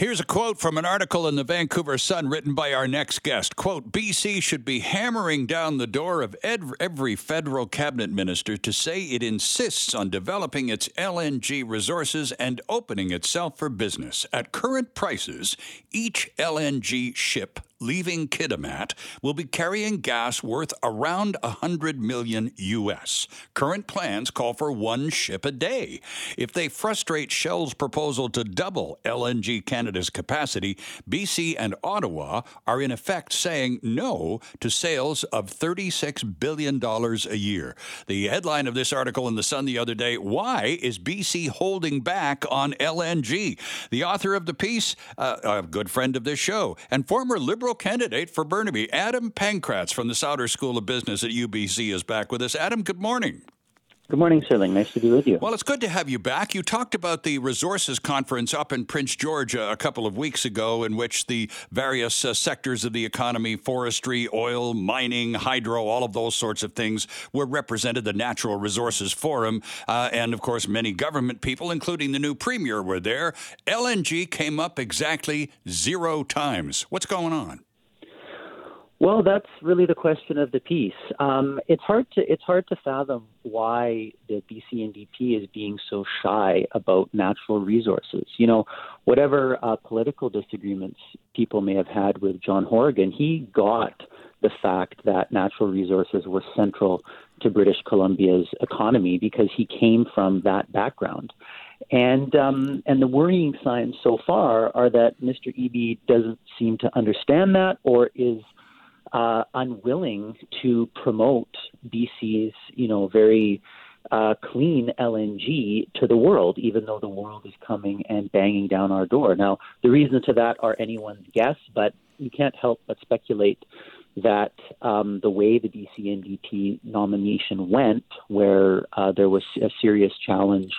Here's a quote from an article in the Vancouver Sun written by our next guest. Quote, BC should be hammering down the door of every federal cabinet minister to say it insists on developing its LNG resources and opening itself for business. At current prices, each LNG ship leaving Kitimat will be carrying gas worth around 100 million US. Current plans call for one ship a day. If they frustrate Shell's proposal to double LNG Canada's capacity, BC and Ottawa are in effect saying no to sales of $36 billion a year. The headline of this article in The Sun the other day Why is BC holding back on LNG? The author of the piece, uh, a good friend of this show, and former Liberal Candidate for Burnaby, Adam Pankratz from the Sauder School of Business at UBC, is back with us. Adam, good morning. Good morning, Sterling. Nice to be with you. Well, it's good to have you back. You talked about the resources conference up in Prince George a couple of weeks ago, in which the various uh, sectors of the economy forestry, oil, mining, hydro, all of those sorts of things were represented. The Natural Resources Forum, uh, and of course, many government people, including the new premier, were there. LNG came up exactly zero times. What's going on? Well, that's really the question of the piece. Um, it's hard to it's hard to fathom why the BC NDP is being so shy about natural resources. You know, whatever uh, political disagreements people may have had with John Horgan, he got the fact that natural resources were central to British Columbia's economy because he came from that background. And um, and the worrying signs so far are that Mr. Eby doesn't seem to understand that or is uh, unwilling to promote BC's, you know, very uh, clean LNG to the world, even though the world is coming and banging down our door. Now, the reasons to that are anyone's guess, but you can't help but speculate that um, the way the BC NDP nomination went, where uh, there was a serious challenge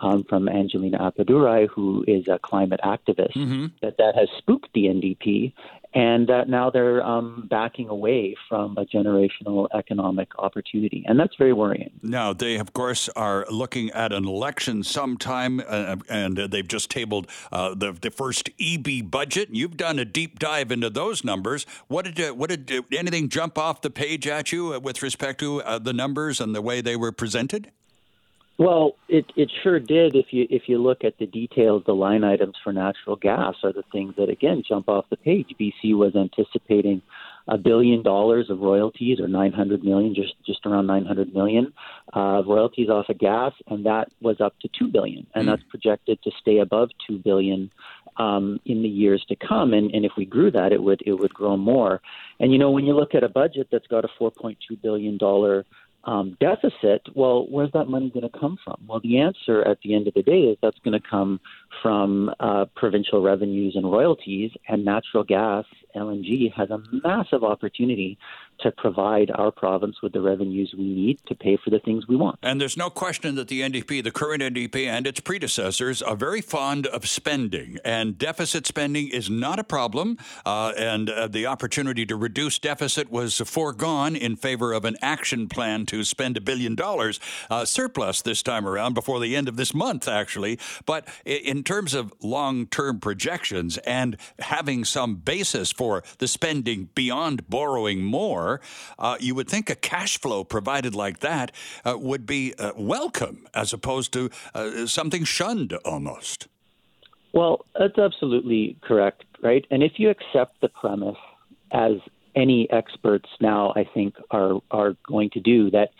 um, from Anjali Appadurai, who is a climate activist, mm-hmm. that that has spooked the NDP, and now they're um, backing away from a generational economic opportunity, and that's very worrying. Now they, of course, are looking at an election sometime, uh, and they've just tabled uh, the the first Eby budget. You've done a deep dive into those numbers. What did uh, what did anything jump off the page at you uh, with respect to uh, the numbers and the way they were presented? Well, it it sure did. If you if you look at the details, the line items for natural gas are the things that again jump off the page. BC was anticipating a billion dollars of royalties, or 900 million, just just around 900 million uh, royalties off of gas, and that was up to two billion, and mm. that's projected to stay above two billion um, in the years to come. And, and if we grew that, it would it would grow more. And you know, when you look at a budget that's got a 4.2 billion dollar um, deficit, well, where's that money going to come from? Well, the answer at the end of the day is that's going to come from uh, provincial revenues and royalties, and natural gas, LNG, has a massive opportunity to provide our province with the revenues we need to pay for the things we want. And there's no question that the NDP, the current NDP, and its predecessors are very fond of spending, and deficit spending is not a problem. Uh, and uh, the opportunity to reduce deficit was foregone in favor of an action plan to spend a billion dollars uh, surplus this time around before the end of this month, actually. But in terms of long term projections and having some basis for the spending beyond borrowing more, uh, you would think a cash flow provided like that uh, would be uh, welcome as opposed to uh, something shunned almost. Well, that's absolutely correct, right? And if you accept the premise, as any experts now I think are are going to do, that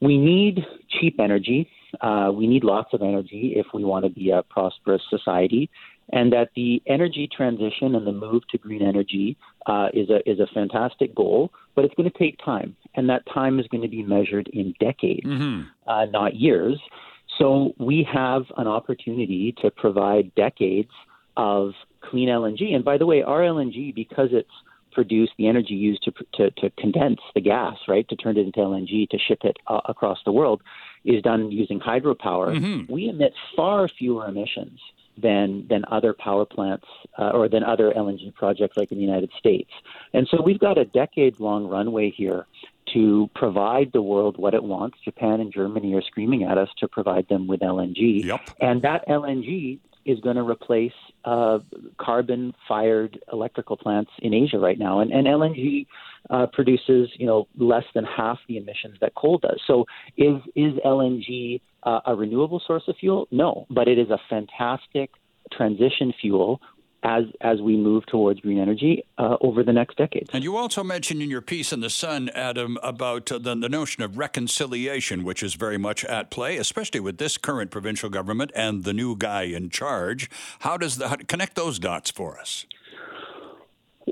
we need cheap energy uh, we need lots of energy if we want to be a prosperous society, and that the energy transition and the move to green energy uh, is a is a fantastic goal, but it's going to take time, and that time is going to be measured in decades, mm-hmm. uh, not years. So we have an opportunity to provide decades of clean LNG. And by the way, our LNG, because it's produced the energy used to, to, to condense the gas, right, to turn it into LNG to ship it uh, across the world, is done using hydropower, mm-hmm. we emit far fewer emissions than than other power plants uh, or than other LNG projects like in the United States. And so we've got a decade long runway here to provide the world what it wants. Japan and Germany are screaming at us to provide them with LNG. Yep. And that LNG is going to replace uh, carbon fired electrical plants in Asia right now. And, and LNG uh, produces, you know, less than half the emissions that coal does. So is, is LNG uh, a renewable source of fuel? No, but it is a fantastic transition fuel as as we move towards green energy uh, over the next decade. And you also mentioned in your piece in the Sun, Adam, about uh, the, the notion of reconciliation, which is very much at play, especially with this current provincial government and the new guy in charge. How does that connect those dots for us?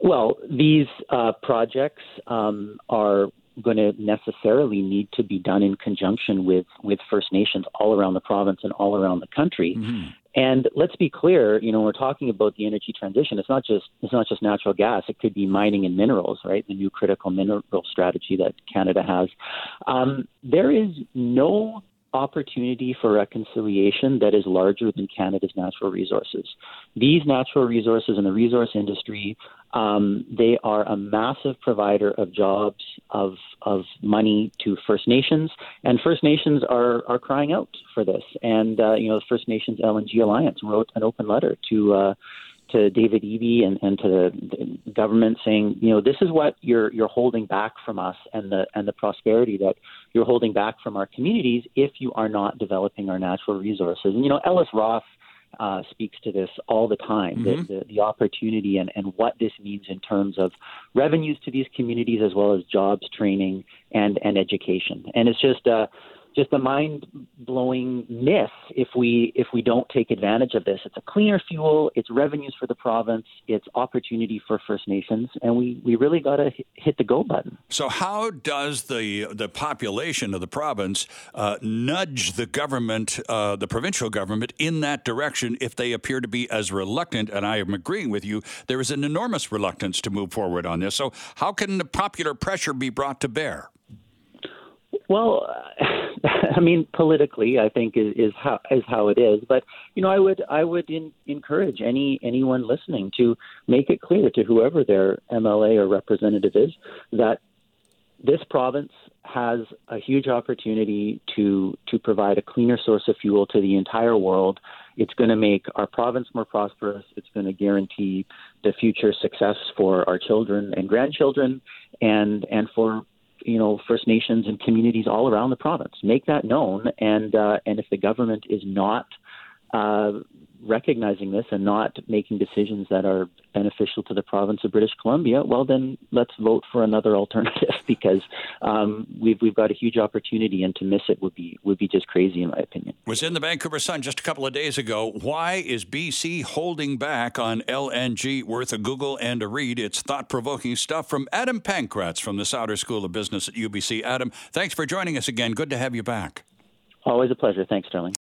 Well, these uh, projects um, are going to necessarily need to be done in conjunction with with First Nations all around the province and all around the country. Mm-hmm. And let's be clear, you know, we're talking about the energy transition. It's not just it's not just natural gas. It could be mining and minerals, right? The new critical mineral strategy that Canada has. Um, there is no opportunity for reconciliation that is larger than Canada's natural resources. These natural resources in the resource industry, um, they are a massive provider of jobs, of of money to First Nations, and First Nations are are crying out for this. And uh, you know, the First Nations LNG Alliance wrote an open letter to. Uh, to David Eby and, and to the government saying, you know, this is what you're you're holding back from us and the and the prosperity that you're holding back from our communities if you are not developing our natural resources. And you know, Ellis Ross uh, speaks to this all the time, mm-hmm. the, the, the opportunity and, and what this means in terms of revenues to these communities as well as jobs, training, and, and education. And it's just uh, just a mind blowing myth if we if we don't take advantage of this. It's a cleaner fuel, it's revenues for the province, it's opportunity for First Nations, and we, we really got to hit the go button. So, how does the the population of the province uh, nudge the government, uh, the provincial government, in that direction if they appear to be as reluctant? And I am agreeing with you. There is an enormous reluctance to move forward on this. So, how can the popular pressure be brought to bear? Well, I mean, politically, I think is, is how is how it is. But you know, I would I would in, encourage any anyone listening to make it clear to whoever their MLA or representative is that this province has a huge opportunity to to provide a cleaner source of fuel to the entire world. It's going to make our province more prosperous. It's going to guarantee the future success for our children and grandchildren, and and for you know First Nations and communities all around the province. Make that known, and uh, and if the government is not uh, recognizing this and not making decisions that are beneficial to the province of British Columbia, well, then let's vote for another alternative because um, we've we've got a huge opportunity, and to miss it would be would be just crazy, in my opinion. Was in the Vancouver Sun just a couple of days ago. Why is BC holding back on LNG? Worth a Google and a read. It's thought provoking stuff from Adam Pankratz from the Sauder School of Business at UBC. Adam, thanks for joining us again. Good to have you back. Always a pleasure. Thanks, Sterling.